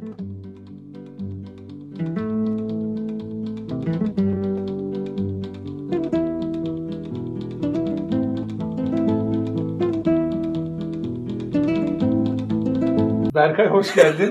Berkay hoş geldin.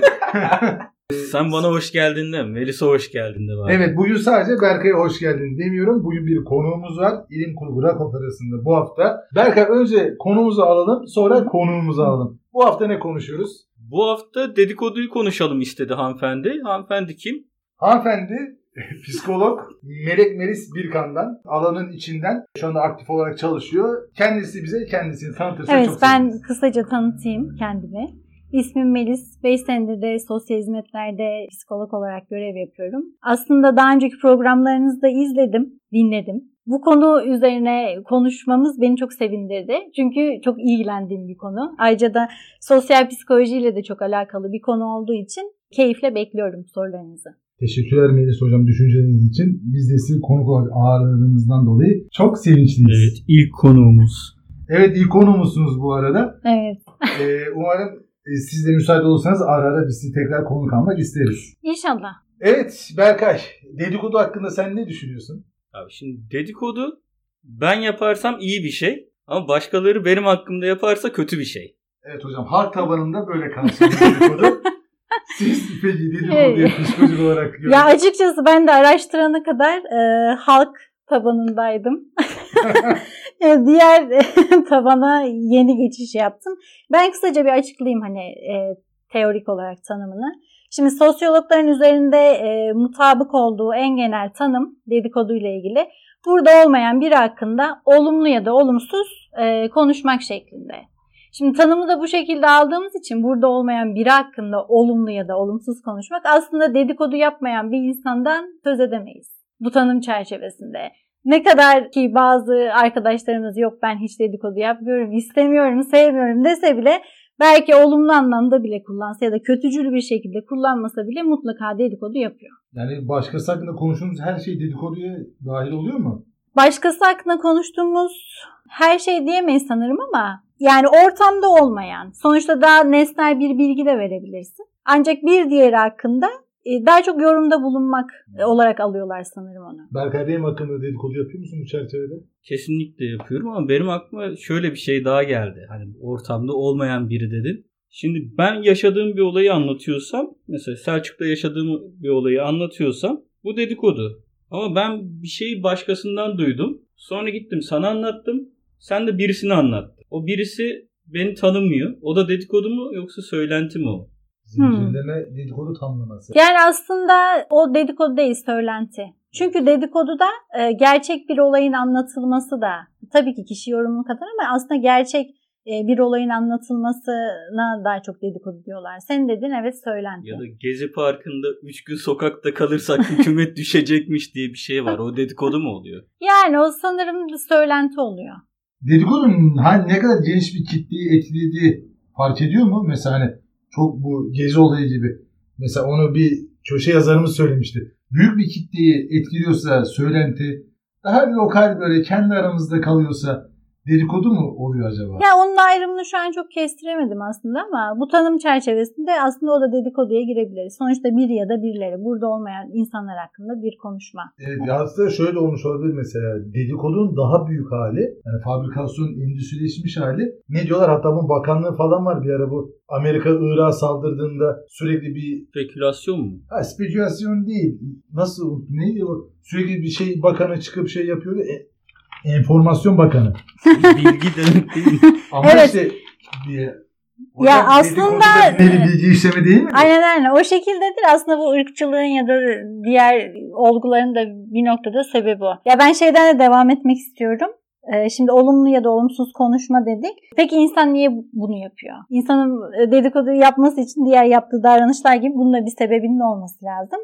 Sen bana hoş geldin de Melis'e hoş geldin de bari. evet bugün sadece Berkay'a hoş geldin demiyorum. Bugün bir konuğumuz var. İlim Kurgu Rock Operası'nda bu hafta. Berkay önce konumuzu alalım sonra konuğumuzu alalım. Bu hafta ne konuşuyoruz? Bu hafta dedikoduyu konuşalım istedi hanımefendi. Hanımefendi kim? Hanımefendi psikolog Melek Melis Birkan'dan alanın içinden şu anda aktif olarak çalışıyor. Kendisi bize kendisini tanıtırsa Evet çok ben seviniriz. kısaca tanıtayım kendimi. İsmim Melis. 5 senedir de sosyal hizmetlerde psikolog olarak görev yapıyorum. Aslında daha önceki programlarınızı da izledim, dinledim. Bu konu üzerine konuşmamız beni çok sevindirdi. Çünkü çok ilgilendiğim bir konu. Ayrıca da sosyal psikolojiyle de çok alakalı bir konu olduğu için keyifle bekliyorum sorularınızı. Teşekkürler Melis Hocam düşünceleriniz için. Biz de sizi konuk olarak ağırladığımızdan dolayı çok sevinçliyiz. Evet ilk konuğumuz. Evet ilk konuğumuzsunuz bu arada. Evet. Ee, umarım e, siz de müsait olursanız ara ara biz sizi tekrar konuk almak isteriz. İnşallah. Evet Berkay, dedikodu hakkında sen ne düşünüyorsun? Abi şimdi dedikodu ben yaparsam iyi bir şey. Ama başkaları benim hakkımda yaparsa kötü bir şey. Evet hocam halk tabanında böyle karşılıyor dedikodu. Siz peki dedikoduya psikolojik olarak görün- Ya açıkçası ben de araştırana kadar e, halk tabanındaydım. E, Diğer tabana yeni geçiş yaptım. Ben kısaca bir açıklayayım hani e, teorik olarak tanımını. Şimdi sosyologların üzerinde e, mutabık olduğu en genel tanım dedikoduyla ilgili burada olmayan biri hakkında olumlu ya da olumsuz e, konuşmak şeklinde. Şimdi tanımı da bu şekilde aldığımız için burada olmayan biri hakkında olumlu ya da olumsuz konuşmak aslında dedikodu yapmayan bir insandan söz edemeyiz bu tanım çerçevesinde. Ne kadar ki bazı arkadaşlarımız yok ben hiç dedikodu yapmıyorum, istemiyorum, sevmiyorum dese bile belki olumlu anlamda bile kullansa ya da kötücül bir şekilde kullanmasa bile mutlaka dedikodu yapıyor. Yani başkası hakkında konuştuğumuz her şey dedikoduya dahil oluyor mu? Başkası hakkında konuştuğumuz her şey diyemeyiz sanırım ama yani ortamda olmayan, sonuçta daha nesnel bir bilgi de verebilirsin. Ancak bir diğeri hakkında daha çok yorumda bulunmak e, olarak alıyorlar sanırım onu. Berkay benim hakkında dedikodu yapıyor musun bu çerçevede? Kesinlikle yapıyorum ama benim aklıma şöyle bir şey daha geldi. Hani ortamda olmayan biri dedin. Şimdi ben yaşadığım bir olayı anlatıyorsam, mesela Selçuk'ta yaşadığım bir olayı anlatıyorsam bu dedikodu. Ama ben bir şeyi başkasından duydum. Sonra gittim sana anlattım. Sen de birisine anlattın. O birisi beni tanımıyor. O da dedikodu mu yoksa söylenti mi o? Zincirleme dedikodu tamlaması. Yani aslında o dedikodu değil söylenti. Çünkü dedikoduda e, gerçek bir olayın anlatılması da tabii ki kişi yorumunu kadar ama aslında gerçek e, bir olayın anlatılmasına daha çok dedikodu diyorlar. Sen dedin evet söylenti. Ya da Gezi Parkı'nda 3 gün sokakta kalırsak hükümet düşecekmiş diye bir şey var. O dedikodu mu oluyor? Yani o sanırım bir söylenti oluyor. Dedikodunun hani ne kadar geniş bir kitleyi etkilediği fark ediyor mu? Mesela hani çok bu gezi olayı gibi. Mesela onu bir köşe yazarımız söylemişti. Büyük bir kitleyi etkiliyorsa söylenti, daha bir lokal böyle kendi aramızda kalıyorsa dedikodu mu oluyor acaba? Ya onun ayrımını şu an çok kestiremedim aslında ama bu tanım çerçevesinde aslında o da dedikoduya girebilir. Sonuçta bir ya da birileri burada olmayan insanlar hakkında bir konuşma. Evet, ya aslında şöyle olmuş olabilir mesela. Dedikodunun daha büyük hali, yani fabrikasyon endüstrileşmiş hali. Ne diyorlar? Hatta bunun bakanlığı falan var bir ara bu. Amerika Irak'a saldırdığında sürekli bir Spekülasyon mu? Ha, spekülasyon değil. Nasıl? Neydi o? Sürekli bir şey bakanı çıkıp şey yapıyordu. E, enformasyon bakanı. Bilgi demek değil mi? Ama Evet. işte bir, Ya aslında- dedikodu da bilgi işlemi değil mi? Aynen aynen o şekildedir aslında bu ırkçılığın ya da diğer olguların da bir noktada sebebi o. Ya ben şeyden de devam etmek istiyorum. Ee, Şimdi olumlu ya da olumsuz konuşma dedik. Peki insan niye bunu yapıyor? İnsanın e, dedikodu yapması için diğer yaptığı davranışlar gibi bunun da bir sebebinin olması lazım.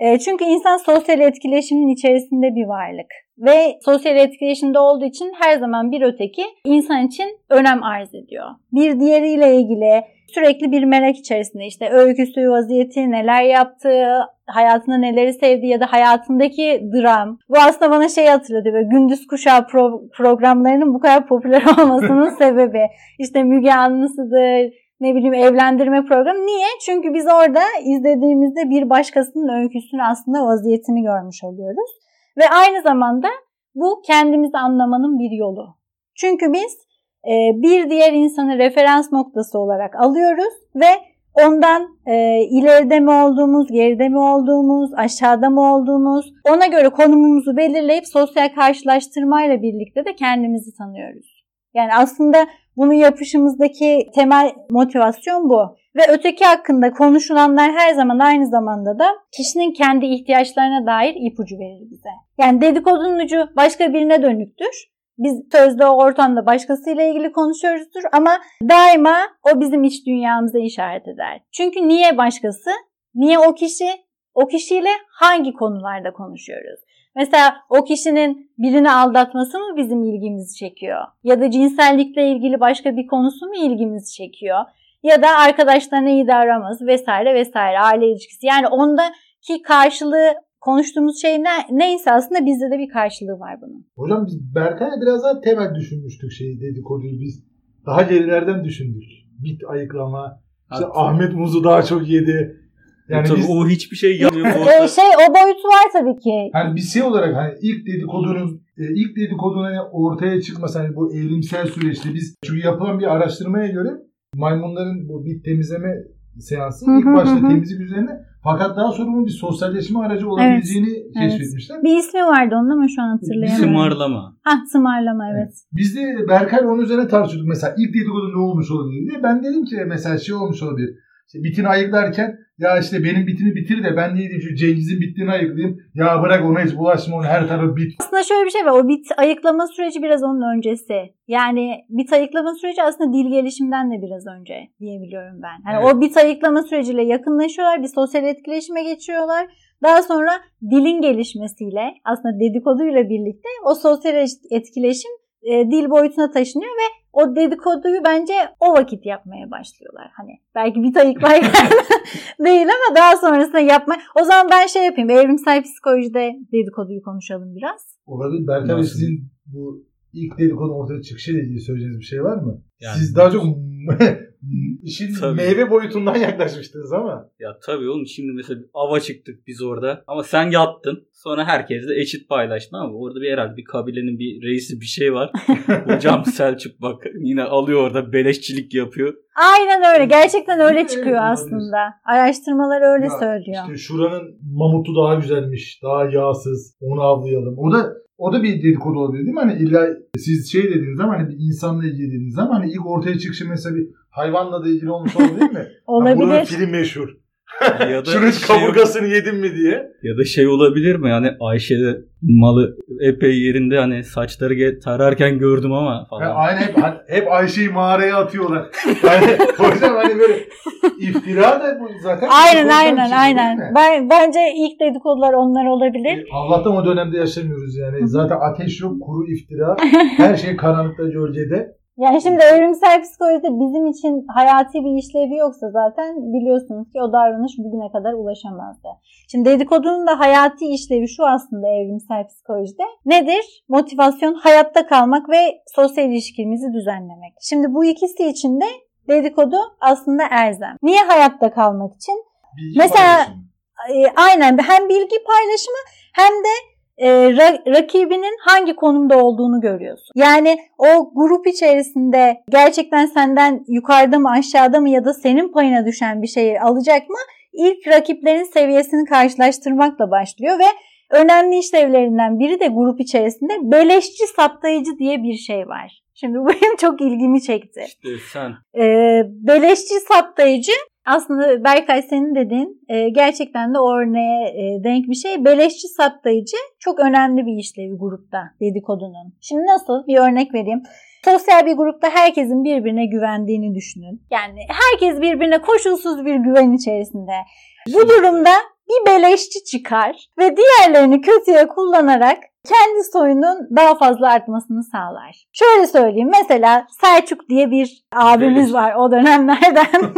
E, Çünkü insan sosyal etkileşimin içerisinde bir varlık. Ve sosyal etkileşimde olduğu için her zaman bir öteki insan için önem arz ediyor. Bir diğeriyle ilgili sürekli bir merak içerisinde işte öyküsü, vaziyeti, neler yaptığı, hayatında neleri sevdiği ya da hayatındaki dram. Bu aslında bana şey hatırladı böyle gündüz kuşağı pro- programlarının bu kadar popüler olmasının sebebi. İşte Müge Anlı'sıdır, ne bileyim evlendirme programı. Niye? Çünkü biz orada izlediğimizde bir başkasının öyküsünü aslında vaziyetini görmüş oluyoruz. Ve aynı zamanda bu kendimizi anlamanın bir yolu. Çünkü biz e, bir diğer insanı referans noktası olarak alıyoruz ve ondan e, ileride mi olduğumuz, geride mi olduğumuz, aşağıda mı olduğumuz ona göre konumumuzu belirleyip sosyal karşılaştırmayla birlikte de kendimizi tanıyoruz. Yani aslında bunu yapışımızdaki temel motivasyon bu. Ve öteki hakkında konuşulanlar her zaman aynı zamanda da kişinin kendi ihtiyaçlarına dair ipucu verir bize. Yani dedikodunun ucu başka birine dönüktür. Biz sözde o ortamda başkasıyla ilgili konuşuyoruzdur ama daima o bizim iç dünyamıza işaret eder. Çünkü niye başkası? Niye o kişi? O kişiyle hangi konularda konuşuyoruz? Mesela o kişinin birini aldatması mı bizim ilgimizi çekiyor? Ya da cinsellikle ilgili başka bir konusu mu ilgimizi çekiyor? Ya da arkadaşlarına iyi davranması vesaire vesaire aile ilişkisi. Yani ondaki karşılığı konuştuğumuz şey ne, neyse aslında bizde de bir karşılığı var bunun. Hocam biz Berkay'la biraz daha temel düşünmüştük şeyi dedikoduyu biz. Daha gerilerden düşündük. Bit ayıklama. İşte Hatta- Ahmet Muz'u daha çok yedi. Yani Tabii biz, o hiçbir şey yapmıyor. Orada. şey o boyutu var tabii ki. hani biz şey olarak hani ilk dedikodunun e, ilk dedikodunun hani ortaya çıkması hani bu evrimsel süreçte biz çünkü yapılan bir araştırmaya göre maymunların bu bit temizleme seansı Hı ilk başta hı temizlik üzerine fakat daha sonra bunun bir sosyalleşme aracı olabileceğini keşfetmişler. Bir ismi vardı onun ama şu an hatırlayamıyorum. Sımarlama. Hah sımarlama evet. Biz de Berkay onun üzerine tartışıyorduk. Mesela ilk dedikodu ne olmuş olabilir diye. Ben dedim ki mesela şey olmuş olabilir. İşte bitini ayıklarken ya işte benim bitimi bitir de ben neydim şu Cengiz'in bittiğini ayıklayayım. Ya bırak ona hiç bulaşma onun her tarafı bit. Aslında şöyle bir şey var. O bit ayıklama süreci biraz onun öncesi. Yani bit ayıklama süreci aslında dil gelişimden de biraz önce diyebiliyorum ben. Hani Evet. o bit ayıklama süreciyle yakınlaşıyorlar. Bir sosyal etkileşime geçiyorlar. Daha sonra dilin gelişmesiyle aslında dedikoduyla birlikte o sosyal etkileşim e, dil boyutuna taşınıyor ve o dedikoduyu bence o vakit yapmaya başlıyorlar. Hani belki bit ayıklarken değil ama daha sonrasında yapma. O zaman ben şey yapayım. Evrimsel psikolojide dedikoduyu konuşalım biraz. Olabilir. Berkay sizin bu ilk dedikodunun ortaya çıkışıyla ilgili söyleyeceğiniz bir şey var mı? Yani- Siz daha çok işin Tabii. meyve boyutundan yaklaşmıştınız ama. Ya tabii oğlum şimdi mesela ava çıktık biz orada ama sen yattın. Sonra herkes de eşit paylaştı ama orada bir herhalde bir kabilenin bir reisi bir şey var. Hocam Selçuk bak yine alıyor orada beleşçilik yapıyor. Aynen öyle. Gerçekten öyle çıkıyor aslında. Araştırmalar öyle Ya söylüyor. İşte şuranın mamutu daha güzelmiş, daha yağsız, onu avlayalım. O da o da bir dedikodu olabilir değil mi? Hani illa siz şey dediğiniz zaman hani bir insanla ilgili dediğiniz zaman hani ilk ortaya çıkışı mesela bir hayvanla da ilgili olmuş olabilir mi? Ha, Buranın Olabilir. film meşhur. Ya da Şunun şey- kaburgasını yedin mi diye. Ya da şey olabilir mi yani Ayşe de malı epey yerinde hani saçları ge- tararken gördüm ama Ha, falan. aynı hep, hep Ayşe'yi mağaraya atıyorlar. Yani hocam hani böyle iftira da bu zaten. Aynen aynen aynen. Ben bence ilk dedikodular onlar olabilir. E, Allah'tan o dönemde yaşamıyoruz yani. Zaten ateş yok, kuru iftira. Her şey karanlıkta, gölgede. Yani şimdi evrimsel psikolojide bizim için hayati bir işlevi yoksa zaten biliyorsunuz ki o davranış bugüne kadar ulaşamazdı. Şimdi dedikodunun da hayati işlevi şu aslında evrimsel psikolojide. Nedir? Motivasyon, hayatta kalmak ve sosyal ilişkimizi düzenlemek. Şimdi bu ikisi için de dedikodu aslında erzem. Niye hayatta kalmak için? Bilgi Mesela- paylaşımı. E, aynen hem bilgi paylaşımı hem de e, ra- rakibinin hangi konumda olduğunu görüyorsun. Yani o grup içerisinde gerçekten senden yukarıda mı aşağıda mı ya da senin payına düşen bir şeyi alacak mı? İlk rakiplerin seviyesini karşılaştırmakla başlıyor ve önemli işlevlerinden biri de grup içerisinde beleşçi saptayıcı diye bir şey var. Şimdi bu benim çok ilgimi çekti. İşte sen E, beleşçi saptayıcı aslında Berkay senin dediğin e, gerçekten de o örneğe e, denk bir şey. Beleşçi saptayıcı çok önemli bir işlevi grupta dedikodunun. Şimdi nasıl? Bir örnek vereyim. Sosyal bir grupta herkesin birbirine güvendiğini düşünün. Yani herkes birbirine koşulsuz bir güven içerisinde. Bu durumda bir beleşçi çıkar ve diğerlerini kötüye kullanarak kendi soyunun daha fazla artmasını sağlar. Şöyle söyleyeyim mesela Selçuk diye bir abimiz var o dönemlerden.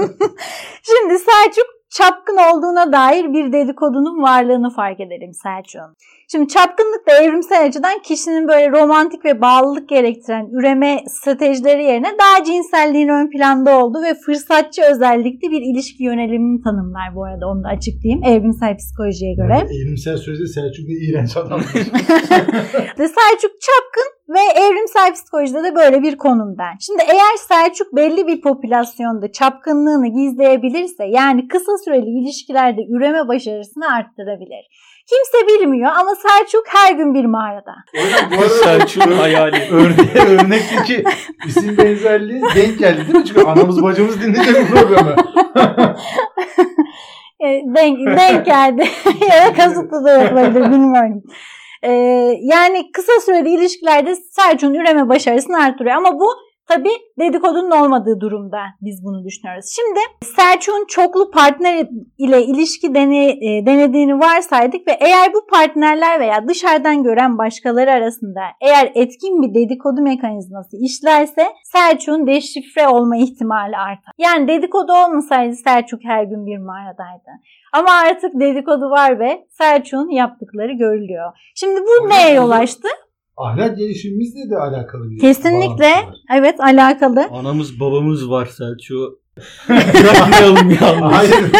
Şimdi Selçuk çapkın olduğuna dair bir dedikodunun varlığını fark edelim Selçuk'un. Şimdi çapkınlık da evrimsel açıdan kişinin böyle romantik ve bağlılık gerektiren üreme stratejileri yerine daha cinselliğin ön planda olduğu ve fırsatçı özellikli bir ilişki yönelimini tanımlar bu arada onu da açıklayayım evrimsel psikolojiye göre. Yani evrimsel sözde Selçuk ne iğrenç adammış. Selçuk çapkın ve evrimsel psikolojide de böyle bir konumda. Şimdi eğer Selçuk belli bir popülasyonda çapkınlığını gizleyebilirse yani kısa süreli ilişkilerde üreme başarısını arttırabilir. Kimse bilmiyor ama Selçuk her gün bir mağarada. bu arada Selçuk'un hayali. örneğe, örnekteki isim benzerliği denk geldi değil mi? Çünkü anamız bacımız dinleyecek bu programı. E, denk, denk geldi. ya da kasıtlı da yapılabilir bilmiyorum. Ee, yani kısa süreli ilişkilerde Selçuk'un üreme başarısını arttırıyor. Ama bu tabi dedikodunun olmadığı durumda biz bunu düşünüyoruz. Şimdi Selçuk'un çoklu partner ile ilişki dene, e, denediğini varsaydık ve eğer bu partnerler veya dışarıdan gören başkaları arasında eğer etkin bir dedikodu mekanizması işlerse Selçuk'un deşifre olma ihtimali artar. Yani dedikodu olmasaydı Selçuk her gün bir mağaradaydı. Ama artık dedikodu var ve Selçuk'un yaptıkları görülüyor. Şimdi bu Hocam, neye yol açtı? Ahlak gelişimimizle de alakalı bir Kesinlikle evet alakalı. Anamız babamız var Selçuk'u. Bırakmayalım yalnız. Hayır.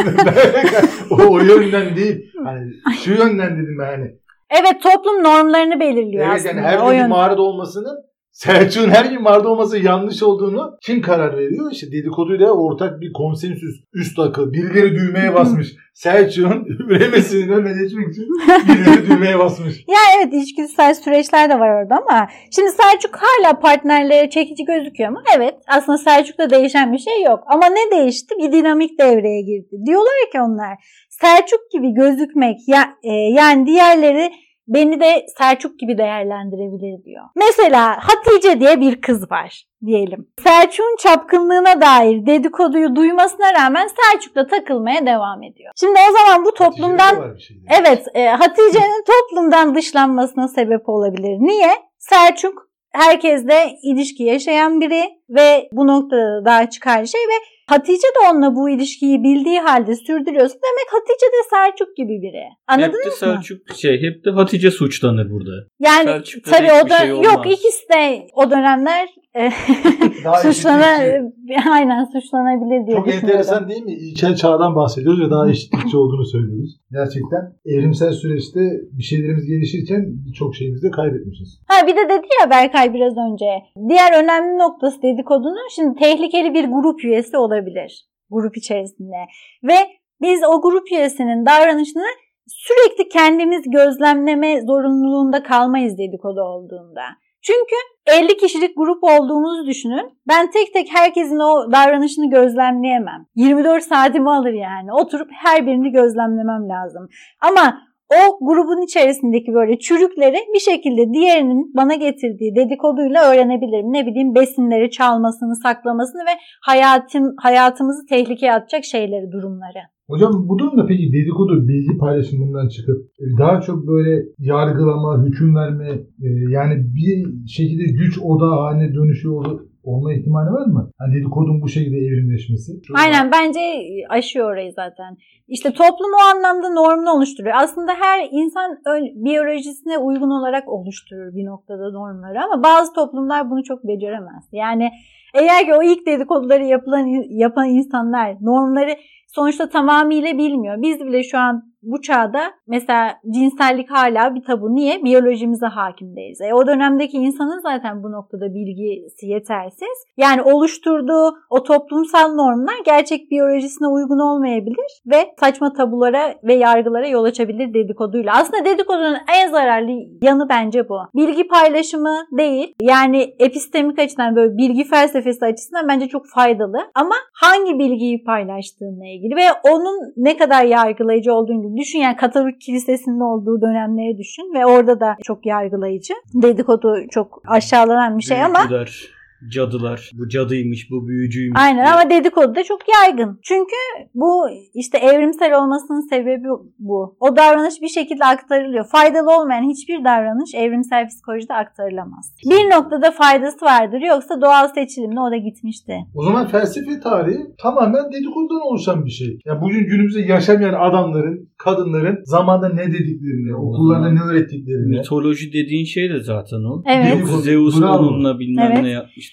o, o yönden değil. Hani şu yönden dedim ben hani. Evet toplum normlarını belirliyor Evet aslında. yani her o yönden. mağarada olmasının Selçuk'un her gün mağarada olması yanlış olduğunu kim karar veriyor? İşte dedikoduyla ortak bir konsensüs üst akıl. Birileri düğmeye basmış. Selçuk'un üremesinin önüne geçmek için birileri düğmeye basmış. Ya evet içgüdüsel süreçler de var orada ama şimdi Selçuk hala partnerlere çekici gözüküyor mu? Evet aslında Selçuk'ta değişen bir şey yok. Ama ne değişti? Bir dinamik devreye girdi. Diyorlar ki onlar Selçuk gibi gözükmek ya, e, yani diğerleri beni de Selçuk gibi değerlendirebilir diyor. Mesela Hatice diye bir kız var diyelim. Selçuk'un çapkınlığına dair dedikoduyu duymasına rağmen Selçuk'la takılmaya devam ediyor. Şimdi o zaman bu toplumdan şey. Evet, e, Hatice'nin toplumdan dışlanmasına sebep olabilir. Niye? Selçuk herkesle ilişki yaşayan biri ve bu noktada daha çıkar şey ve Hatice de onunla bu ilişkiyi bildiği halde sürdürüyorsa demek Hatice de Selçuk gibi biri. hep Anladınız de mı? Selçuk şey hep de Hatice suçlanır burada. Yani Selçuk'ta tabii o da şey yok ikisi de o dönemler e, Daha suçlana eşitlikçi. aynen suçlanabilir diye Çok enteresan değil mi? İlkel çağdan bahsediyoruz ve daha eşitlikçi olduğunu söylüyoruz. Gerçekten evrimsel süreçte bir şeylerimiz gelişirken birçok şeyimizi de kaybetmişiz. Ha bir de dedi ya Berkay biraz önce. Diğer önemli noktası dedikodunun şimdi tehlikeli bir grup üyesi olabilir. Grup içerisinde. Ve biz o grup üyesinin davranışını sürekli kendimiz gözlemleme zorunluluğunda kalmayız dedikodu olduğunda. Çünkü 50 kişilik grup olduğumuzu düşünün. Ben tek tek herkesin o davranışını gözlemleyemem. 24 saatimi alır yani. Oturup her birini gözlemlemem lazım. Ama o grubun içerisindeki böyle çürükleri bir şekilde diğerinin bana getirdiği dedikoduyla öğrenebilirim. Ne bileyim besinleri çalmasını, saklamasını ve hayatım, hayatımızı tehlikeye atacak şeyleri, durumları. Hocam bu durumda peki dedikodu bilgi paylaşımından çıkıp e, daha çok böyle yargılama, hüküm verme e, yani bir şekilde güç odağı haline dönüşüyor olma ihtimali var mı? Hani dedikodun bu şekilde evrimleşmesi. Aynen bence aşıyor orayı zaten. İşte toplum o anlamda normunu oluşturuyor. Aslında her insan biyolojisine uygun olarak oluşturur bir noktada normları ama bazı toplumlar bunu çok beceremez. Yani eğer ki o ilk dedikoduları yapılan, yapan insanlar normları sonuçta tamamıyla bilmiyor. Biz bile şu an bu çağda mesela cinsellik hala bir tabu. Niye? Biyolojimize hakim değiliz. E, o dönemdeki insanın zaten bu noktada bilgisi yetersiz. Yani oluşturduğu o toplumsal normlar gerçek biyolojisine uygun olmayabilir ve saçma tabulara ve yargılara yol açabilir dedikoduyla. Aslında dedikodunun en zararlı yanı bence bu. Bilgi paylaşımı değil. Yani epistemik açıdan böyle bilgi felsefesi açısından bence çok faydalı. Ama hangi bilgiyi paylaştığınla ilgili ve onun ne kadar yargılayıcı olduğunu düşün. Yani Katolik kilisesinin olduğu dönemleri düşün ve orada da çok yargılayıcı. Dedikodu çok aşağılanan bir şey ama Büyükler. Cadılar. Bu cadıymış, bu büyücüymüş. Aynen diye. ama dedikodu da çok yaygın. Çünkü bu işte evrimsel olmasının sebebi bu. O davranış bir şekilde aktarılıyor. Faydalı olmayan hiçbir davranış evrimsel psikolojide aktarılamaz. Bir noktada faydası vardır yoksa doğal seçilimle o da gitmişti. O zaman felsefe tarihi tamamen dedikodudan oluşan bir şey. Yani bugün günümüzde yaşamayan adamların, kadınların zamanda ne dediklerini, okullarda ne öğrettiklerini. Mitoloji dediğin şey de zaten o. Evet. Zeus onunla bilmem Evet. ne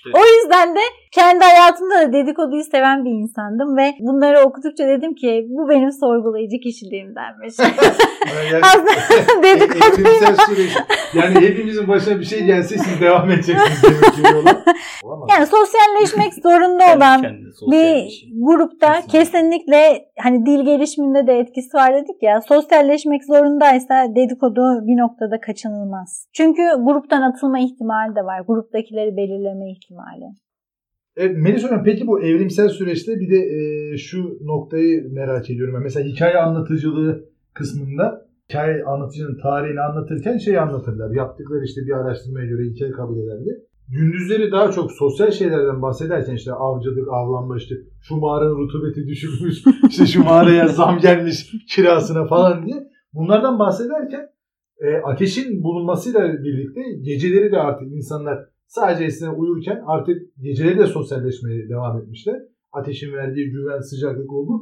yapmıştı. O yüzden de kendi hayatımda da dedikoduyu seven bir insandım ve bunları okudukça dedim ki bu benim sorgulayıcı kişiliğimdenmiş. Yani Aslında süreç. Yani hepimizin başına bir şey gelse siz devam edeceksiniz demek ki yani sosyalleşmek zorunda olan bir şey. grupta Kesinlikle. kesinlikle hani dil gelişiminde de etkisi var dedik ya sosyalleşmek zorundaysa dedikodu bir noktada kaçınılmaz. Çünkü gruptan atılma ihtimali de var. Gruptakileri belirleme ihtimali. Evet, Melis Hocam peki bu evrimsel süreçte bir de e, şu noktayı merak ediyorum. Mesela hikaye anlatıcılığı kısmında hikaye anlatıcının tarihini anlatırken şey anlatırlar. Yaptıkları işte bir araştırmaya göre hikaye kabilelerde. Gündüzleri daha çok sosyal şeylerden bahsederken işte avcılık, avlanma işte şu mağaranın rutubeti düşürmüş, işte şu mağaraya zam gelmiş kirasına falan diye. Bunlardan bahsederken e, ateşin bulunmasıyla birlikte geceleri de artık insanlar sadece eskiden uyurken artık geceleri de sosyalleşmeye devam etmişler. Ateşin verdiği güven, sıcaklık oldu.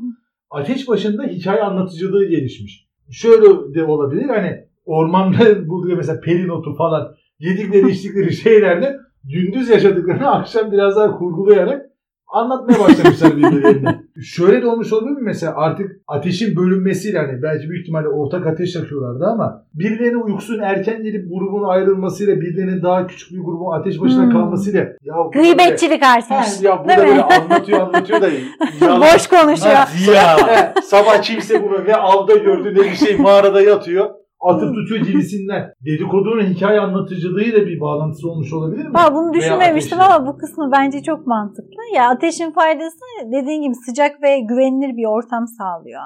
Ateş başında hikaye anlatıcılığı gelişmiş. Şöyle de olabilir hani ormanda bulduğu mesela perinotu falan yedikleri içtikleri şeylerde gündüz yaşadıklarını akşam biraz daha kurgulayarak anlatmaya başlamışlar birbirlerine. Şöyle de olmuş olabilir mi mesela artık ateşin bölünmesiyle hani belki büyük ihtimalle ortak ateş yakıyorlardı ama birilerinin uykusunun erken gelip grubun ayrılmasıyla birilerinin daha küçük bir grubun ateş başına Hmm. kalmasıyla ya Gıybetçilik artmış. ya bu da mi? böyle anlatıyor anlatıyor da yalan. Boş konuşuyor. Ha, Ya. Sabah kimse bunu ne avda gördü ne bir şey mağarada yatıyor. Atıp tutuyor gibisinden. Dedikodunun hikaye anlatıcılığıyla bir bağlantısı olmuş olabilir mi? Ha, bunu düşünmemiştim ama bu kısmı bence çok mantıklı. Ya ateşin faydası dediğin gibi sıcak ve güvenilir bir ortam sağlıyor.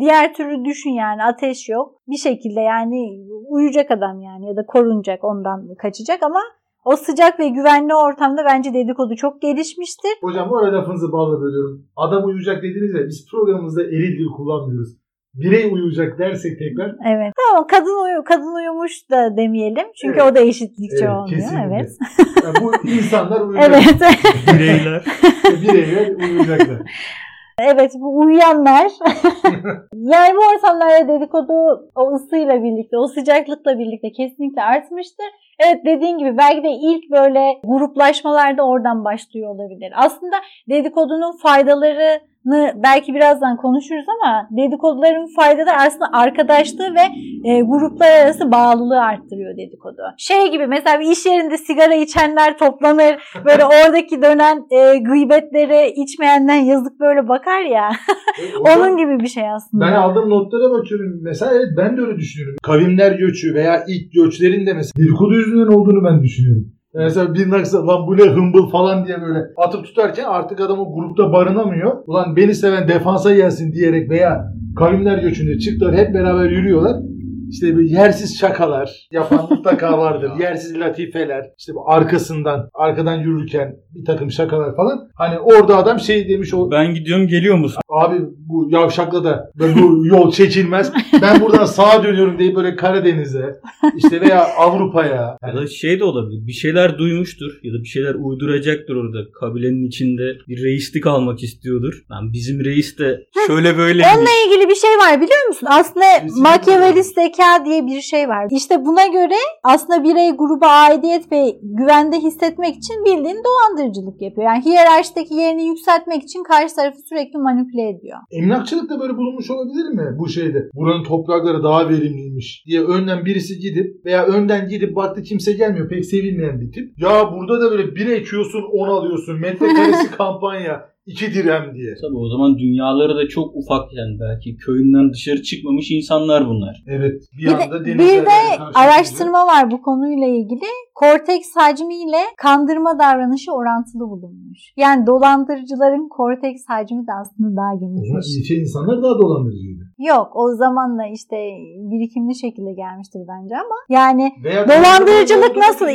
Diğer türlü düşün yani ateş yok. Bir şekilde yani uyuyacak adam yani ya da korunacak ondan kaçacak ama o sıcak ve güvenli ortamda bence dedikodu çok gelişmiştir. Hocam bu arada lafınızı balla bölüyorum. Adam uyuyacak dediniz ya biz programımızda eril dil kullanmıyoruz. Birey uyuyacak dersek tekrar Evet. Ama kadın uyu kadın uyumuş da demeyelim. Çünkü Evet. o da eşitlikçi Evet, olmuyor. kesinlikle. Evet. Yani bu insanlar uyuyacak. Evet. Bireyler. Bireyler uyuyacaklar. Evet bu uyuyanlar. yani bu ortamlarda dedikodu o ısıyla birlikte, o sıcaklıkla birlikte kesinlikle artmıştır. Evet dediğin gibi belki de ilk böyle gruplaşmalarda oradan başlıyor olabilir. Aslında dedikodunun faydalarını belki birazdan konuşuruz ama dedikoduların faydaları aslında arkadaşlığı ve e, gruplar arası bağlılığı arttırıyor dedikodu. Şey gibi mesela bir iş yerinde sigara içenler toplanır böyle oradaki dönen e, gıybetleri içmeyenden yazık böyle bakar ya. Onun gibi bir şey aslında. Ben aldığım notlara bakıyorum. Mesela evet ben de öyle düşünüyorum. Kavimler göçü veya ilk göçlerin de mesela dedikodu yüzünden olduğunu ben düşünüyorum. Yani Mesela bir naksa lan bu ne hımbıl falan diye böyle atıp tutarken artık adam o grupta barınamıyor. Ulan beni seven defansa gelsin diyerek veya kavimler göçünde çıktılar hep beraber yürüyorlar. İşte bir yersiz şakalar yapan mutlaka vardır. yersiz latifeler. İşte bu arkasından, arkadan yürürken bir takım şakalar falan. Hani orada adam şey demiş o Ben gidiyorum geliyor musun? Abi bu yavşakla da böyle bu yol çekilmez. Ben buradan sağa dönüyorum deyip böyle Karadeniz'e işte veya Avrupa'ya. Ya da şey de olabilir. Bir şeyler duymuştur ya da bir şeyler uyduracaktır orada. Kabilenin içinde bir reislik almak istiyordur. Lan bizim reis de şöyle böyle Onunla ilgili bir şey var biliyor musun? Aslında. Machiavellist zeka diye bir şey var. İşte buna göre aslında birey gruba aidiyet ve güvende hissetmek için bildiğin dolandırıcılık yapıyor. Yani hiyerarşideki yerini yükseltmek için karşı tarafı sürekli manipüle ediyor. Emlakçılık da böyle bulunmuş olabilir mi bu şeyde? Buranın toprakları daha verimliymiş diye önden birisi gidip veya önden gidip baktı kimse gelmiyor. Pek sevilmeyen bir tip. Ya burada da böyle bir ekiyorsun 10 alıyorsun. Metrekaresi kampanya 2 dirhem diye. Tabii o zaman dünyaları da çok ufak yani belki köyünden dışarı çıkmamış insanlar bunlar. Evet. Bir, Bir de, anda bir denizlerle de araştırma var bu konuyla ilgili. korteks hacmiyle kandırma davranışı orantılı bulunmuş. Yani dolandırıcıların korteks hacmi de aslında daha O zaman genişmiş. ilçe insanlar daha dolandırıcıydı. Yok o zamanla işte birikimli şekilde gelmiştir bence ama yani Veya Dolandırıcılık nasıl?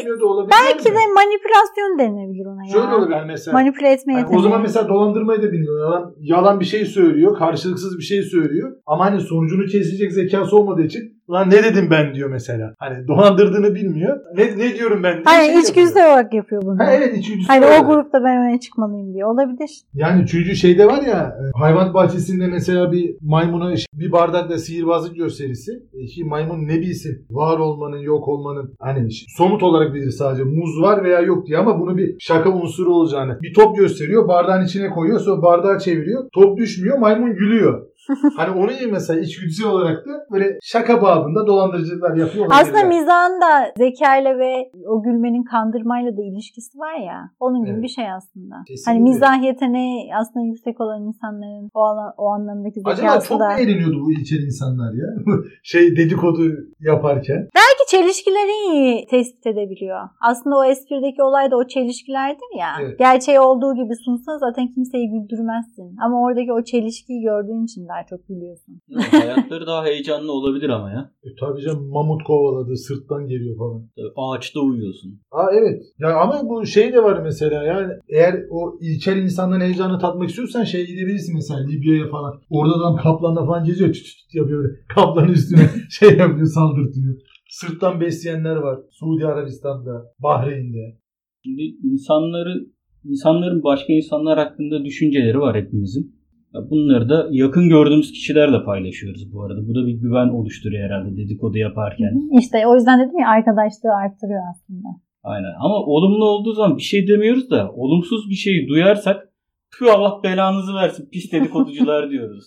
belki mi? de manipülasyon denilebilir ona ya. Şöyle olabilir yani mesela. Manipüle etme Yani o zaman mesela dolandırmayı da bilmiyor. Yalan, yalan bir şey söylüyor. Karşılıksız bir şey söylüyor. Ama hani sonucunu kesecek zekası olmadığı için lan ne dedim ben diyor mesela. Hani dolandırdığını bilmiyor. Ne, ne diyorum ben diye Hayır şey içgüdüsel olarak yapıyor bunu. Ha evet içgüdüsü. Hani öyle. o grupta ben öne çıkmalıyım diye. Olabilir. Yani çünkü şeyde var ya e, hayvan bahçesinde mesela bir maymuna bir bardakla sihirbazlık gösterisi. E, ki maymun ne bilsin var olmanın yok olmanın hani somut olarak bilir sadece muz var veya yok diye ama bunu bir şaka unsuru olacağını. Bir top gösteriyor bardağın içine koyuyor sonra bardağı çeviriyor. Top düşmüyor maymun gülüyor. hani onu iyi mesela içgüdüsel olarak da böyle şaka babında dolandırıcılıklar yapıyor. Aslında olabilirler. mizahın da zekayla ve o gülmenin kandırmayla da ilişkisi var ya. Onun gibi Evet. bir şey aslında. Kesinlikle. Hani mizah yeteneği aslında yüksek olan insanların o, ala- o anlamdaki zekası Acaba çok da. mu eğleniyordu bu ilçeli insanlar ya? şey dedikodu yaparken. Belki çelişkileri iyi tespit edebiliyor. Aslında o esprideki olay da o çelişkilerdir ya. Evet. Gerçeği olduğu gibi sunsa zaten kimseyi güldürmezsin. Ama oradaki o çelişkiyi gördüğün için daha çok gülüyorsun. Hayatları daha heyecanlı olabilir ama ya. E, tabii canım mamut kovaladı sırttan geliyor falan. Ağaçta uyuyorsun. Aa evet. Ya ama bu şey de var mesela yani eğer o ilkel insanların heyecanını tatmak istiyorsan şey gidebilirsin mesela Libya'ya falan. Orada adam kaplanla falan geziyor çıt çıt yapıyor. Kaplanın üstüne şey yapıyor saldırtıyor. Sırttan besleyenler var. Suudi Arabistan'da, Bahreyn'de. Şimdi insanların insanların başka insanlar hakkında düşünceleri var hepimizin. Bunları da yakın gördüğümüz kişilerle paylaşıyoruz bu arada. Bu da bir güven oluşturuyor herhalde dedikodu yaparken. İşte o yüzden dedim ya arkadaşlığı arttırıyor aslında. Aynen. Ama olumlu olduğu zaman bir şey demiyoruz da olumsuz bir şeyi duyarsak tüh Allah belanızı versin pis dedikoducular diyoruz.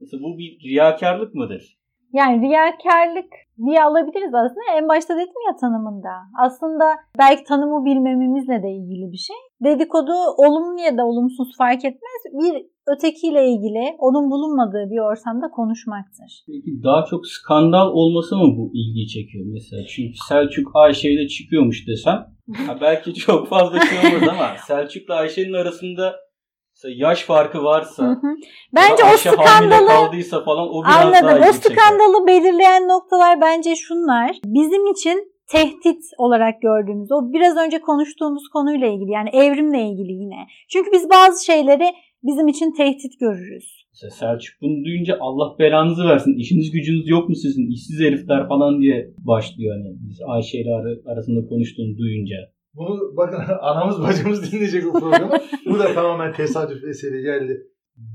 Mesela bu bir riyakarlık mıdır? Yani riyakarlık diye alabiliriz aslında. En başta dedim ya tanımında. Aslında belki tanımı bilmememizle de ilgili bir şey. Dedikodu olumlu ya da olumsuz fark etmez. Bir ötekiyle ilgili onun bulunmadığı bir ortamda konuşmaktır. Peki daha çok skandal olması mı bu ilgi çekiyor mesela? Çünkü Selçuk Ayşe ile çıkıyormuş desem ha belki çok fazla şey olmaz ama Selçuk'la Ayşe'nin arasında yaş farkı varsa hı. Bence o skandalı kaldıysa falan o biraz daha Anladım. O ilgi çeker. skandalı belirleyen noktalar bence şunlar. Bizim için tehdit olarak gördüğümüz o biraz önce konuştuğumuz konuyla ilgili yani evrimle ilgili yine. Çünkü biz bazı şeyleri bizim için tehdit görürüz. Mesela Selçuk bunu duyunca Allah belanızı versin. İşiniz gücünüz yok mu sizin? İşsiz herifler falan diye başlıyor hani biz Ayşe ile ara- arasında konuştuğunu duyunca. Bunu bakın anamız bacımız dinleyecek bu programı. bu da tamamen tesadüf eseri geldi.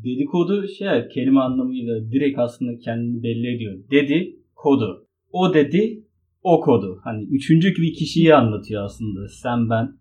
Dedikodu şey kelime anlamıyla direkt aslında kendini belli ediyor. Dedi kodu. O dedi o kodu. Hani üçüncü bir kişiyi anlatıyor aslında. Sen ben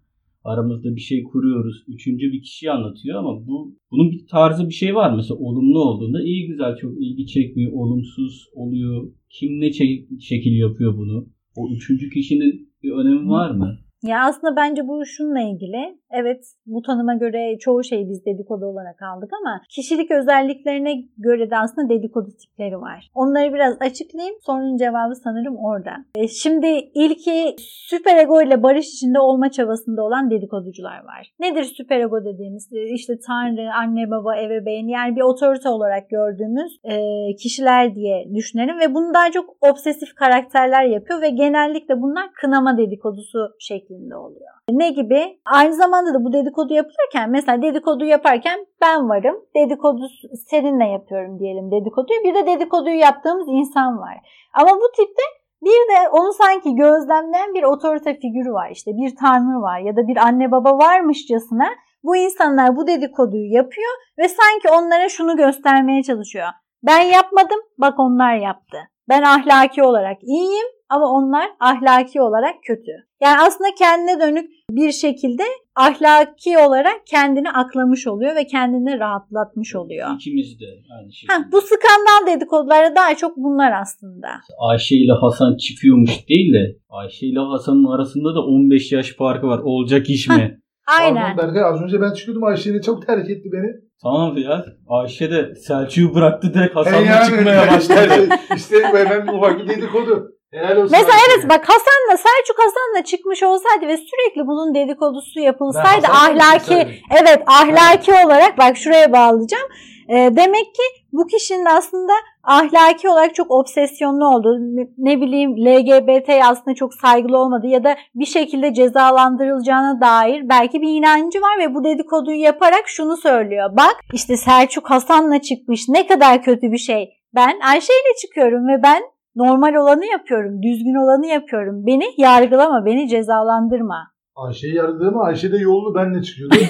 aramızda bir şey kuruyoruz. Üçüncü bir kişiyi anlatıyor ama bu bunun bir tarzı bir şey var. Mesela olumlu olduğunda iyi güzel çok ilgi çekmiyor. Olumsuz oluyor. Kim ne çe- şekil yapıyor bunu? O üçüncü kişinin bir önemi var mı? Ya aslında bence bu şununla ilgili. Evet bu tanıma göre çoğu şeyi biz dedikodu olarak aldık ama kişilik özelliklerine göre de aslında dedikodu tipleri var. Onları biraz açıklayayım. Sorunun cevabı sanırım orada. E, Şimdi ilki süperego ile barış içinde olma çabasında olan dedikoducular var. Nedir süperego dediğimiz? E, İşte tanrı, anne, baba, ebeveyn yani bir otorite olarak gördüğümüz e, kişiler diye düşünelim ve bunu daha çok obsesif karakterler yapıyor ve genellikle bunlar kınama dedikodusu şeklinde oluyor. Ne gibi? Aynı zamanda da bu dedikodu yapılırken mesela dedikodu yaparken ben varım. Dedikodu seninle yapıyorum diyelim dedikoduyu. Bir de dedikoduyu yaptığımız insan var. Ama bu tipte bir de onu sanki gözlemleyen bir otorite figürü var. İşte bir tanrı var ya da bir anne baba varmışçasına bu insanlar bu dedikoduyu yapıyor ve sanki onlara şunu göstermeye çalışıyor. Ben yapmadım, bak onlar yaptı. Ben ahlaki olarak iyiyim ama onlar ahlaki olarak kötü. Yani aslında kendine dönük bir şekilde ahlaki olarak kendini aklamış oluyor ve kendini rahatlatmış oluyor. İkimiz de aynı şekilde. Ha, bu skandal dedikoduları daha çok bunlar aslında. Ayşe ile Hasan çıkıyormuş değil de Ayşe ile Hasan'ın arasında da 15 yaş farkı var. Olacak iş mi? Aynen. Pardon Berkay az önce ben çıkıyordum Ayşe'nin çok terk etti beni. tamam ya. Ayşe de Selçuk'u bıraktı direkt Hasan'la yani, çıkmaya başladı. işte bu hemen ufak bir dedikodu. Helal olsun. Mesela evet bak Hasan'la Selçuk Hasan'la çıkmış olsaydı ve sürekli bunun dedikodusu yapılsaydı Ben ahlaki evet ahlaki olarak bak şuraya bağlayacağım. Ee, demek ki bu kişinin aslında ahlaki olarak çok obsesyonlu olduğu, ne, ne bileyim LGBT aslında çok saygılı olmadığı ya da bir şekilde cezalandırılacağına dair belki bir inancı var ve bu dedikoduyu yaparak şunu söylüyor. Bak işte Selçuk Hasan'la çıkmış ne kadar kötü bir şey. Ben Ayşe ile çıkıyorum ve ben normal olanı yapıyorum, düzgün olanı yapıyorum. Beni yargılama, beni cezalandırma. Ayşe'yi yargıladı ama Ayşe de yollu benle çıkıyordu.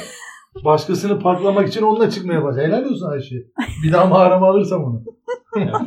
Başkasını patlamak için onunla çıkmaya başladı. Helal olsun Ayşe. Bir daha mağarama alırsam onu.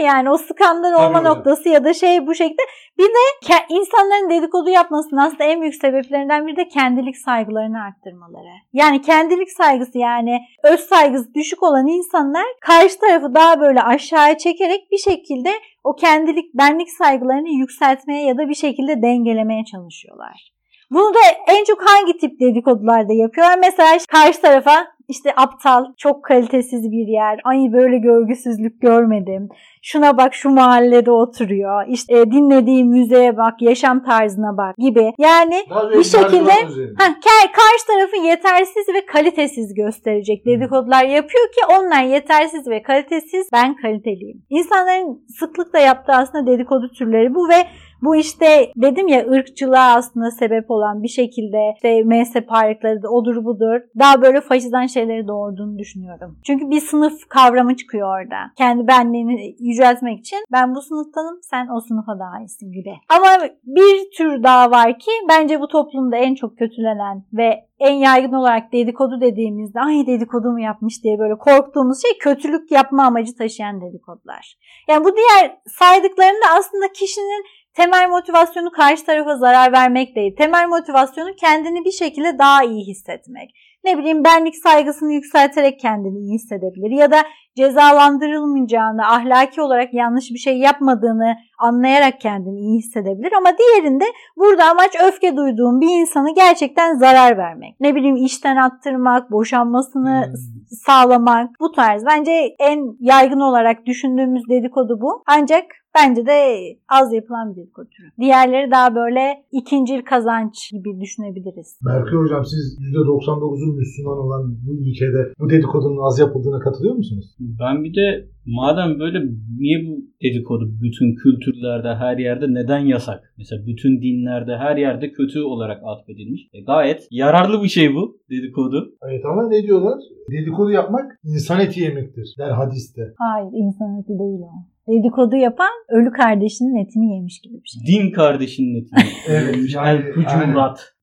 Yani o skandal olma hocam. noktası ya da şey bu şekilde. Bir de insanların dedikodu yapmasının aslında en büyük sebeplerinden biri de kendilik saygılarını arttırmaları. Yani kendilik saygısı yani öz saygısı düşük olan insanlar karşı tarafı daha böyle aşağıya çekerek bir şekilde o kendilik benlik saygılarını yükseltmeye ya da bir şekilde dengelemeye çalışıyorlar. Bunu da en çok hangi tip dedikodularda yapıyorlar? Mesela karşı tarafa işte aptal, çok kalitesiz bir yer, ay böyle görgüsüzlük görmedim, şuna bak şu mahallede oturuyor, işte e, dinlediği müziğe bak, yaşam tarzına bak gibi. Yani Daha Bir şekilde-. Ha, ka- karşı tarafı yetersiz ve kalitesiz gösterecek dedikodular yapıyor ki onlar yetersiz ve kalitesiz, ben kaliteliyim. İnsanların sıklıkla yaptığı aslında dedikodu türleri bu ve bu işte dedim ya ırkçılığa aslında sebep olan bir şekilde işte mezhep ayrıkları da odur budur daha böyle faşizan şeyleri doğurduğunu düşünüyorum. Çünkü bir sınıf kavramı çıkıyor orada. Kendi benliğini yüceltmek için ben bu sınıftanım sen o sınıfa daha iyisin gibi. Ama bir tür daha var ki bence bu toplumda en çok kötülenen ve en yaygın olarak dedikodu dediğimizde ay dedikodu mu yapmış diye böyle korktuğumuz şey kötülük yapma amacı taşıyan dedikodular. Yani bu diğer saydıklarında aslında kişinin temel motivasyonu karşı tarafa zarar vermek değil. Temel motivasyonu kendini bir şekilde daha iyi hissetmek. Ne bileyim benlik saygısını yükselterek kendini iyi hissedebilir ya da cezalandırılmayacağını, ahlaki olarak yanlış bir şey yapmadığını anlayarak kendini iyi hissedebilir. Ama diğerinde burada amaç öfke duyduğum bir insanı gerçekten zarar vermek. Ne bileyim işten attırmak, boşanmasını Hmm. sağlamak bu tarz. Bence en yaygın olarak düşündüğümüz dedikodu bu. Ancak bence de az yapılan bir dedikodu türü. Diğerleri daha böyle ikincil kazanç gibi düşünebiliriz. Berkay Hocam siz %99'un Müslüman olan bu ülkede bu dedikodunun az yapıldığına katılıyor musunuz? Ben bir de madem böyle niye bu dedikodu bütün kültürlerde her yerde neden yasak? Mesela bütün dinlerde her yerde kötü olarak atfedilmiş. E, gayet yararlı bir şey bu dedikodu. Evet ama ne diyorlar? Dedikodu yapmak insan eti yemektir der hadiste. Hayır insan eti değil o. Dedikodu yapan ölü kardeşinin etini yemiş gibi bir şey. Din kardeşinin etini. Evet, Ölmüş yani- arada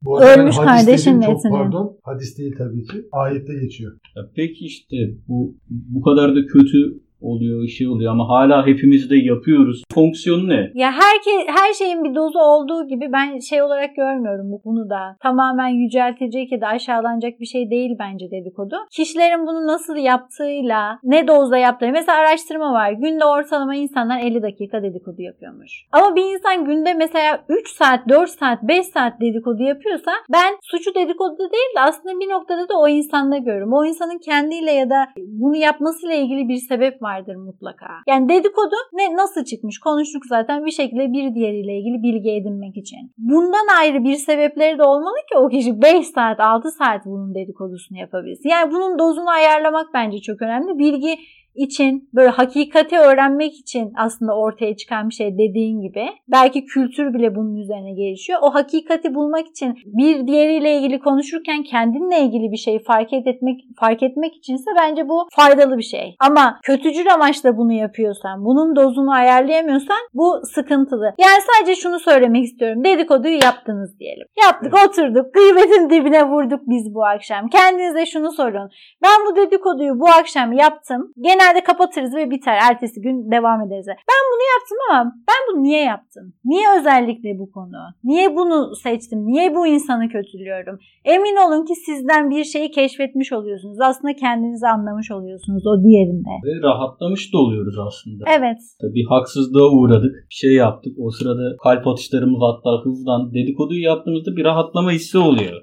ben Ölmüş hadis kardeşin dedim, çok etini. Pardon. Hadis değil tabii ki. Ayette geçiyor. Ya peki işte bu bu kadar da kötü oluyor, şey oluyor ama hala hepimiz de yapıyoruz. Fonksiyonu ne? Ya herke, her şeyin bir dozu olduğu gibi ben şey olarak görmüyorum bu- bunu da. Tamamen yüceltilecek ya da aşağılanacak bir şey değil bence dedikodu. Kişilerin bunu nasıl yaptığıyla, ne dozda yaptığı. Mesela araştırma var. Günde ortalama insanlar 50 dakika dedikodu yapıyormuş. Ama bir insan günde mesela 3 saat, 4 saat, 5 saat dedikodu yapıyorsa ben suçu dedikoduda değil de aslında bir noktada da o insanda görüyorum. O insanın kendiyle ya da bunu yapmasıyla ilgili bir sebep vardır mutlaka. Yani dedikodu ne nasıl çıkmış? Konuştuk zaten bir şekilde bir diğeriyle ilgili bilgi edinmek için. Bundan ayrı bir sebepleri de olmalı ki o kişi 5 saat 6 saat bunun dedikodusunu yapabilsin. Yani bunun dozunu ayarlamak bence çok önemli. Bilgi için böyle hakikati öğrenmek için aslında ortaya çıkan bir şey dediğin gibi. Belki kültür bile bunun üzerine gelişiyor. O hakikati bulmak için bir diğeriyle ilgili konuşurken kendinle ilgili bir şey fark etmek fark etmek içinse bence bu faydalı bir şey. Ama kötücül amaçla bunu yapıyorsan, bunun dozunu ayarlayamıyorsan bu sıkıntılı. Yani sadece şunu söylemek istiyorum. Dedikoduyu yaptınız diyelim. Yaptık, oturduk, gıybetin dibine vurduk biz bu akşam. Kendinize şunu sorun. Ben bu dedikoduyu bu akşam yaptım. Genelde kapatırız ve biter. Ertesi gün devam ederiz. Ben bunu yaptım ama ben bunu niye yaptım? Niye özellikle bu konu? Niye bunu seçtim? Niye bu insanı kötülüyorum? Emin olun ki sizden bir şeyi keşfetmiş oluyorsunuz. Aslında kendinizi anlamış oluyorsunuz o diğerinde. Ve rahatlamış da oluyoruz aslında. Evet. Bir haksızlığa uğradık. Bir şey yaptık. O sırada kalp atışlarımız hatta hızlan. Dedikoduyu yaptığımızda bir rahatlama hissi oluyor.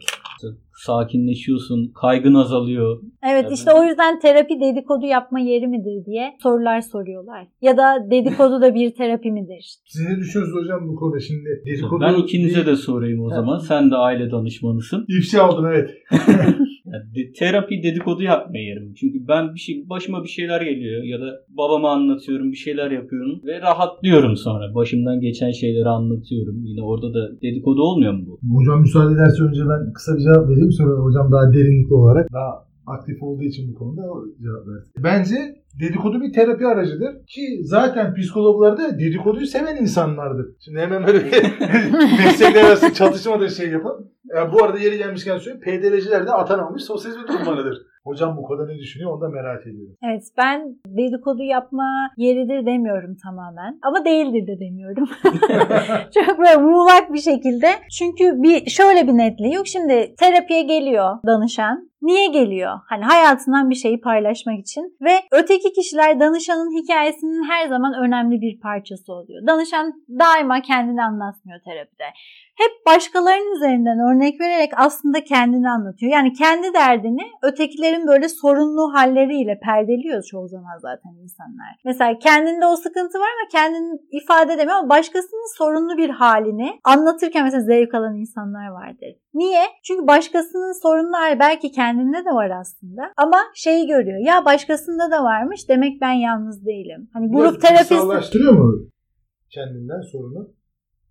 Sakinleşiyorsun, kaygın azalıyor. Evet Yani- işte o yüzden terapi dedikodu yapma yeri midir diye sorular soruyorlar. Ya da dedikodu da bir terapi midir? Siz ne düşünüyorsunuz hocam bu konuda şimdi? Dedikodu Ben ikinize değil, de sorayım o zaman. Sen de aile danışmanısın. İfşa oldum evet. Yani terapi dedikodu yapma yerim. Çünkü ben bir şey başıma bir şeyler geliyor ya da babama anlatıyorum, bir şeyler yapıyorum ve rahatlıyorum sonra. Başımdan geçen şeyleri anlatıyorum. Yine orada da dedikodu olmuyor mu bu? Hocam müsaade ederse önce ben kısa bir cevap vereyim. Sonra hocam daha derinlikli olarak daha aktif olduğu için bu konuda cevap versin. Bence dedikodu bir terapi aracıdır ki zaten psikologlar da dedikoduyu seven insanlardır. Şimdi hemen böyle meslekler arası çatışma da şey yapalım. Ya bu arada yeri gelmişken söyleyeyim. PDR'ciler de atanamamış sosyal hizmet uzmanıdır. Hocam bu konuda ne düşünüyor onu da merak ediyorum. Evet ben dedikodu yapma yeridir demiyorum tamamen. Ama değildir de demiyorum. Çok böyle muğlak bir şekilde. Çünkü bir şöyle bir netliği yok. Şimdi terapiye geliyor danışan. Niye geliyor? Hani hayatından bir şeyi paylaşmak için ve öteki kişiler danışanın hikayesinin her zaman önemli bir parçası oluyor. Danışan daima kendini anlatmıyor terapide. Hep başkalarının üzerinden örnek vererek aslında kendini anlatıyor. Yani kendi derdini ötekilerin böyle sorunlu halleriyle perdeliyor çoğu zaman zaten insanlar. Mesela kendinde o sıkıntı var ama kendini ifade edemiyor ama başkasının sorunlu bir halini anlatırken mesela zevk alan insanlar vardır. Niye? Çünkü başkasının sorunlu hali belki kendinde de var aslında ama şeyi görüyor. Ya başkasında da varmış demek ben yalnız değilim. Hani grup dışsallaştırıyor mu kendinden sorunu?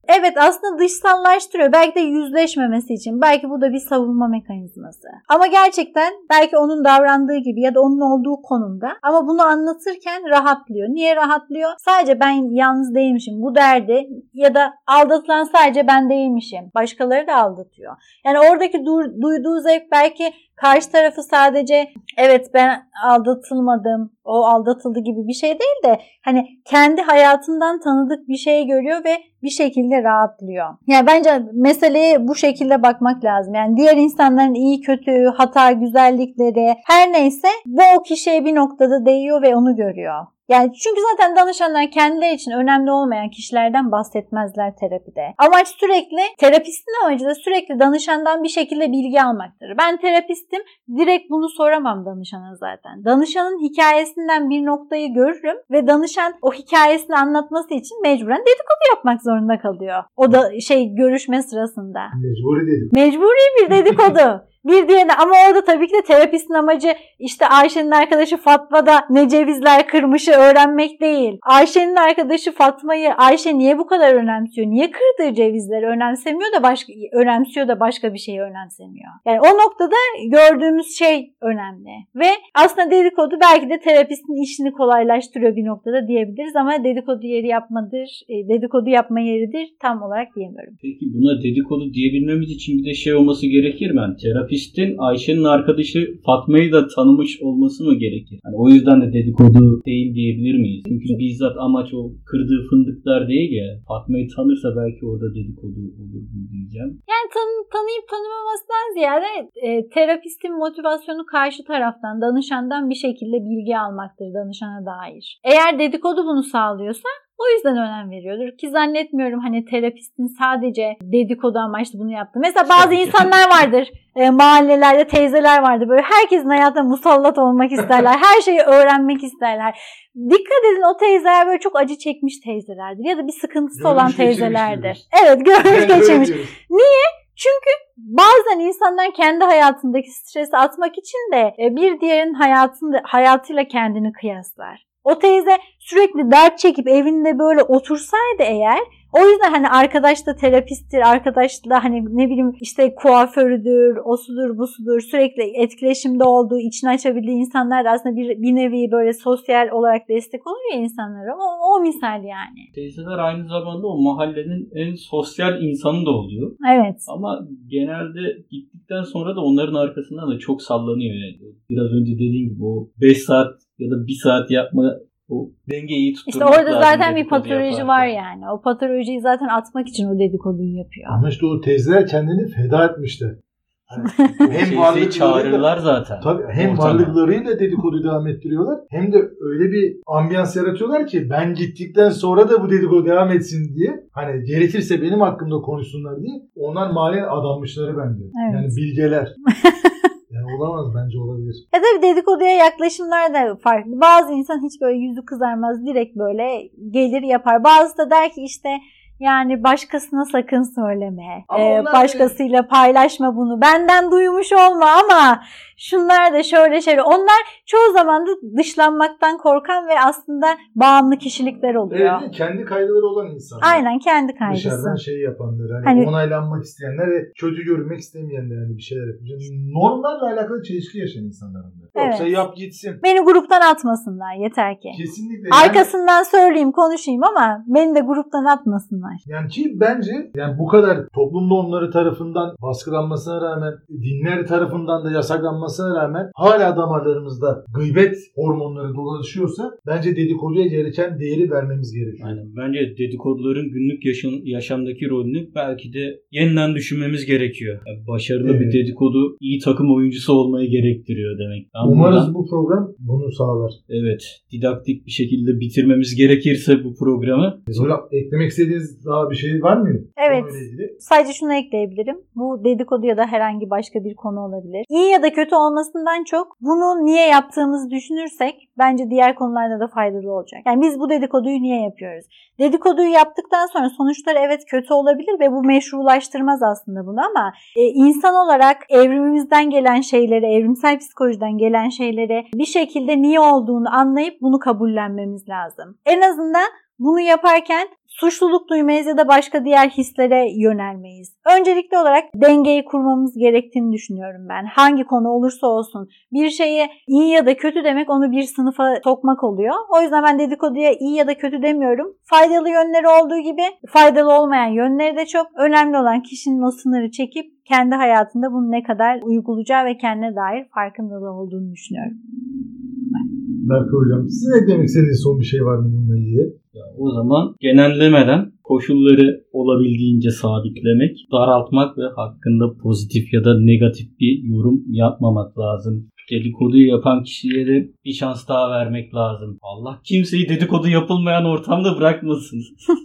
Evet aslında dışsallaştırıyor. Belki de yüzleşmemesi için. Belki bu da bir savunma mekanizması. Ama gerçekten belki onun davrandığı gibi ya da onun olduğu konumda. Ama bunu anlatırken rahatlıyor. Niye rahatlıyor? Sadece ben yalnız değilmişim. Bu derdi ya da aldatılan sadece ben değilmişim. Başkaları da aldatıyor. Yani oradaki du- duyduğu zevk belki karşı tarafı sadece evet ben aldatılmadım, o aldatıldı gibi bir şey değil de hani kendi hayatından tanıdık bir şey görüyor ve bir şekilde rahatlıyor. Yani bence meseleye bu şekilde bakmak lazım. Yani diğer insanların iyi kötü, hata, güzellikleri her neyse bu o kişiye bir noktada değiyor ve onu görüyor. Yani çünkü zaten danışanlar kendileri için önemli olmayan kişilerden bahsetmezler terapide. Amaç sürekli, terapistin amacı da sürekli danışandan bir şekilde bilgi almaktır. Ben terapistim, direkt bunu soramam danışana zaten. Danışanın hikayesinden bir noktayı görürüm ve danışan o hikayesini anlatması için mecburen dedikodu yapmak zorunda kalıyor. O da şey görüşme sırasında. Mecburi dedim. Mecburi bir dedikodu. Bir diğerine ama orada tabii ki de terapistin amacı işte Ayşe'nin arkadaşı Fatma da ne cevizler kırmışı öğrenmek değil. Ayşe'nin arkadaşı Fatma'yı Ayşe niye bu kadar önemsiyor? Niye kırdığı cevizleri önemsemiyor da başka önemsiyor da başka bir şeyi önemsemiyor. Yani o noktada gördüğümüz şey önemli. Ve aslında dedikodu belki de terapistin işini kolaylaştırıyor bir noktada diyebiliriz ama dedikodu yeri yapmadır, e, dedikodu yapma yeridir tam olarak diyemiyorum. Peki buna dedikodu diyebilmemiz için bir de şey olması gerekir mi? Yani terapistin Ayşe'nin arkadaşı Fatma'yı da tanımış olması mı gerekir? Yani o yüzden de dedikodu değil diyebilir miyiz? Çünkü bizzat amaç o kırdığı fındıklar değil ya. Fatma'yı tanırsa belki orada dedikodu olur diyeceğim. Yani tanı, tanıyıp tanımamasından ziyade e, terapistin motivasyonu karşı taraftan, danışandan bir şekilde bilgi almaktır danışana dair. Eğer dedikodu bunu sağlıyorsa o yüzden önem veriyordur ki zannetmiyorum hani terapistin sadece dedikodu amaçlı bunu yaptı. Mesela bazı insanlar vardır e, mahallelerde teyzeler vardır böyle herkesin hayatına musallat olmak isterler. Her şeyi öğrenmek isterler. Dikkat edin o teyzeler böyle çok acı çekmiş teyzelerdir ya da bir sıkıntısı Görmüş olan teyzelerdir. Evet görmüş geçirmiş. diyoruz. Çünkü bazen insanlar kendi hayatındaki stresi atmak için de e, bir diğerinin hayatında, hayatıyla kendini kıyaslar. O teyze sürekli dert çekip evinde böyle otursaydı eğer o yüzden hani arkadaş da terapisttir, arkadaş da hani ne bileyim işte kuaförüdür, osudur, busudur sürekli etkileşimde olduğu, içini açabildiği insanlar da aslında bir, bir nevi böyle sosyal olarak destek olur ya insanlara. O, o misal yani. Teyzeler aynı zamanda o mahallenin en sosyal insanı da oluyor. Evet. Ama genelde gittikten sonra da onların arkasından da çok sallanıyor yani. Biraz önce dediğim gibi o 5 saat ya da 1 saat yapma o dengeyi iyi İşte tutturmak orada lazım zaten bir patoloji yaparken. var yani. O patolojiyi zaten atmak için o dedikoduyu yapıyor. Ama işte o teyzeler kendini feda etmişler. Hani Hem varlıklarıyla çağırırlar zaten. Tabii hem Ortama. varlıklarıyla dedikodu devam ettiriyorlar hem de öyle bir ambiyans yaratıyorlar ki ben gittikten sonra da bu dedikodu devam etsin diye hani gerekirse benim hakkımda konuşsunlar diye onlar mahallenin adanmışları bence. Evet. Yani bilgeler. yani olamaz bence olabilir. Ya tabii dedikoduya yaklaşımlar da farklı. Bazı insan hiç böyle yüzü kızarmaz. Direkt böyle gelir yapar. Bazısı da der ki işte yani başkasına sakın söyleme. Ama Ee, başkasıyla paylaşma bunu. Benden duymuş olma ama şunlar da şöyle şöyle. Onlar çoğu zaman da dışlanmaktan korkan ve aslında bağımlı kişilikler oluyor. Evet, kendi kaygıları olan insanlar. Aynen kendi kaygısı. Dışarıdan şey yapanlar, hani, Hani- onaylanmak isteyenler ve kötü görünmek istemeyenler hani bir şeyler yapıyor. Normlarla alakalı çelişki yaşayan insanlar onlar. Yoksa Evet. yap gitsin. Beni gruptan atmasınlar yeter ki. Kesinlikle. Yani- Arkasından söyleyeyim konuşayım ama beni de gruptan atmasınlar. Yani ki bence yani bu kadar toplum normları tarafından baskılanmasına rağmen dinler tarafından da yasaklanmasına rağmen hala damarlarımızda gıybet hormonları dolaşıyorsa bence dedikoduya gereken değeri vermemiz gerekiyor. Aynen. Bence dedikoduların günlük yaşam, yaşamdaki rolünü belki de yeniden düşünmemiz gerekiyor. Yani başarılı Evet. bir dedikodu iyi takım oyuncusu olmayı gerektiriyor demek. Ben Umarız buradan- bu program bunu sağlar. evet didaktik bir şekilde bitirmemiz gerekirse bu programı Hocam eklemek istediğiniz daha bir şey var mı? Evet. Sadece şunu ekleyebilirim. Bu dedikodu ya da herhangi başka bir konu olabilir. İyi ya da kötü olmasından çok bunu niye yaptığımızı düşünürsek bence diğer konularda da faydalı olacak. Yani biz bu dedikoduyu niye yapıyoruz? Dedikoduyu yaptıktan sonra sonuçları evet kötü olabilir ve bu meşrulaştırmaz aslında bunu ama e, insan olarak evrimimizden gelen şeyleri, evrimsel psikolojiden gelen şeyleri bir şekilde niye olduğunu anlayıp bunu kabullenmemiz lazım. En azından bunu yaparken suçluluk duymayız ya da başka diğer hislere yönelmeyiz. Öncelikli olarak dengeyi kurmamız gerektiğini düşünüyorum ben. Hangi konu olursa olsun bir şeye iyi ya da kötü demek onu bir sınıfa sokmak oluyor. O yüzden ben dedikoduya iyi ya da kötü demiyorum. Faydalı yönleri olduğu gibi faydalı olmayan yönleri de çok. Önemli olan kişinin o sınırı çekip kendi hayatında bunu ne kadar uygulayacağı ve kendine dair farkındalığı olduğunu düşünüyorum. Berkay Hocam sizin eklemek istediğiniz son bir şey var mı bununla ilgili? Ya o zaman genellemeden koşulları olabildiğince sabitlemek, daraltmak ve hakkında pozitif ya da negatif bir yorum yapmamak lazım. Dedikoduyu yapan kişiye de bir şans daha vermek lazım. Allah kimseyi dedikodu yapılmayan ortamda bırakmasın.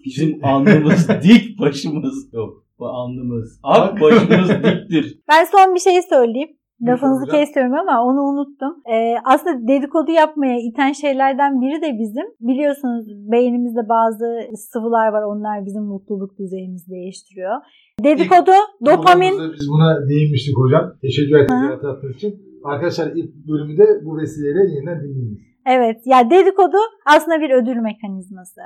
Bizim alnımız dik başımız yok. Bu alnımız ak başımız diktir. Ben son bir şey söyleyeyim. Lafınızı kesiyorum ama onu unuttum. Ee, aslında dedikodu yapmaya iten şeylerden biri de bizim. Biliyorsunuz beynimizde bazı sıvılar var. Onlar bizim mutluluk düzeyimizi değiştiriyor. Dedikodu, dopamin. Programımızda Biz buna değinmiştik hocam. Teşekkür ederim için. Arkadaşlar ilk bölümü de bu vesileyle yeniden dinleyiniz. Evet, ya dedikodu aslında bir ödül mekanizması.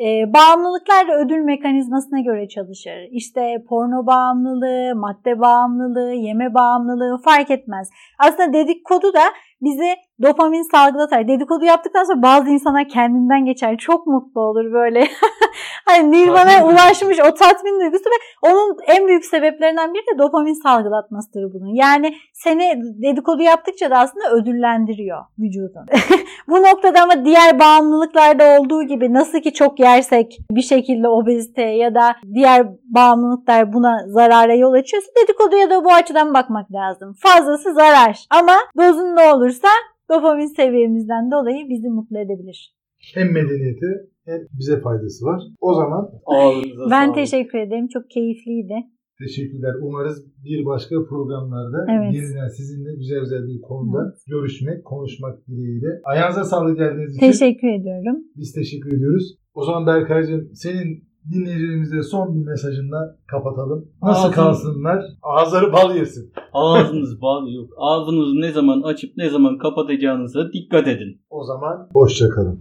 E, bağımlılıklar da ödül mekanizmasına göre çalışır. İşte porno bağımlılığı, madde bağımlılığı, yeme bağımlılığı fark etmez. Aslında dedikodu da bizi dopamin salgılatar. Dedikodu yaptıktan sonra bazı insanlar kendinden geçer. Çok mutlu olur böyle. hani Nirvana'ya ulaşmış o tatmin duygusu ve onun en büyük sebeplerinden biri de dopamin salgılatmasıdır bunun. Yani seni dedikodu yaptıkça da aslında ödüllendiriyor vücudun. Bu noktada ama diğer bağımlılıklarda olduğu gibi nasıl ki çok yersek bir şekilde obezite ya da diğer bağımlılıklar buna zarara yol açıyorsa dedikoduya da bu açıdan bakmak lazım. Fazlası zarar ama dozunda olursa dopamin seviyemizden dolayı bizi mutlu edebilir. Hem medeniyete hem bize faydası var. O zaman Ağzınıza Ben sağlık. teşekkür ederim. Çok keyifliydi. teşekkürler. Umarız bir başka programlarda Evet. yeniden sizinle güzel güzel bir konuda görüşmek, konuşmak dileğiyle. Ayağınıza sağlık geldiğiniz için Teşekkür ediyorum. biz teşekkür ediyoruz. O zaman Berkay'cığım senin dinleyicilerimize son bir mesajınla kapatalım. Nasıl Ağzın- kalsınlar? Ağızları bal yesin. Ağzınız bağlı yok. Ağzınızı ne zaman açıp ne zaman kapatacağınıza dikkat edin. O zaman hoşça kalın.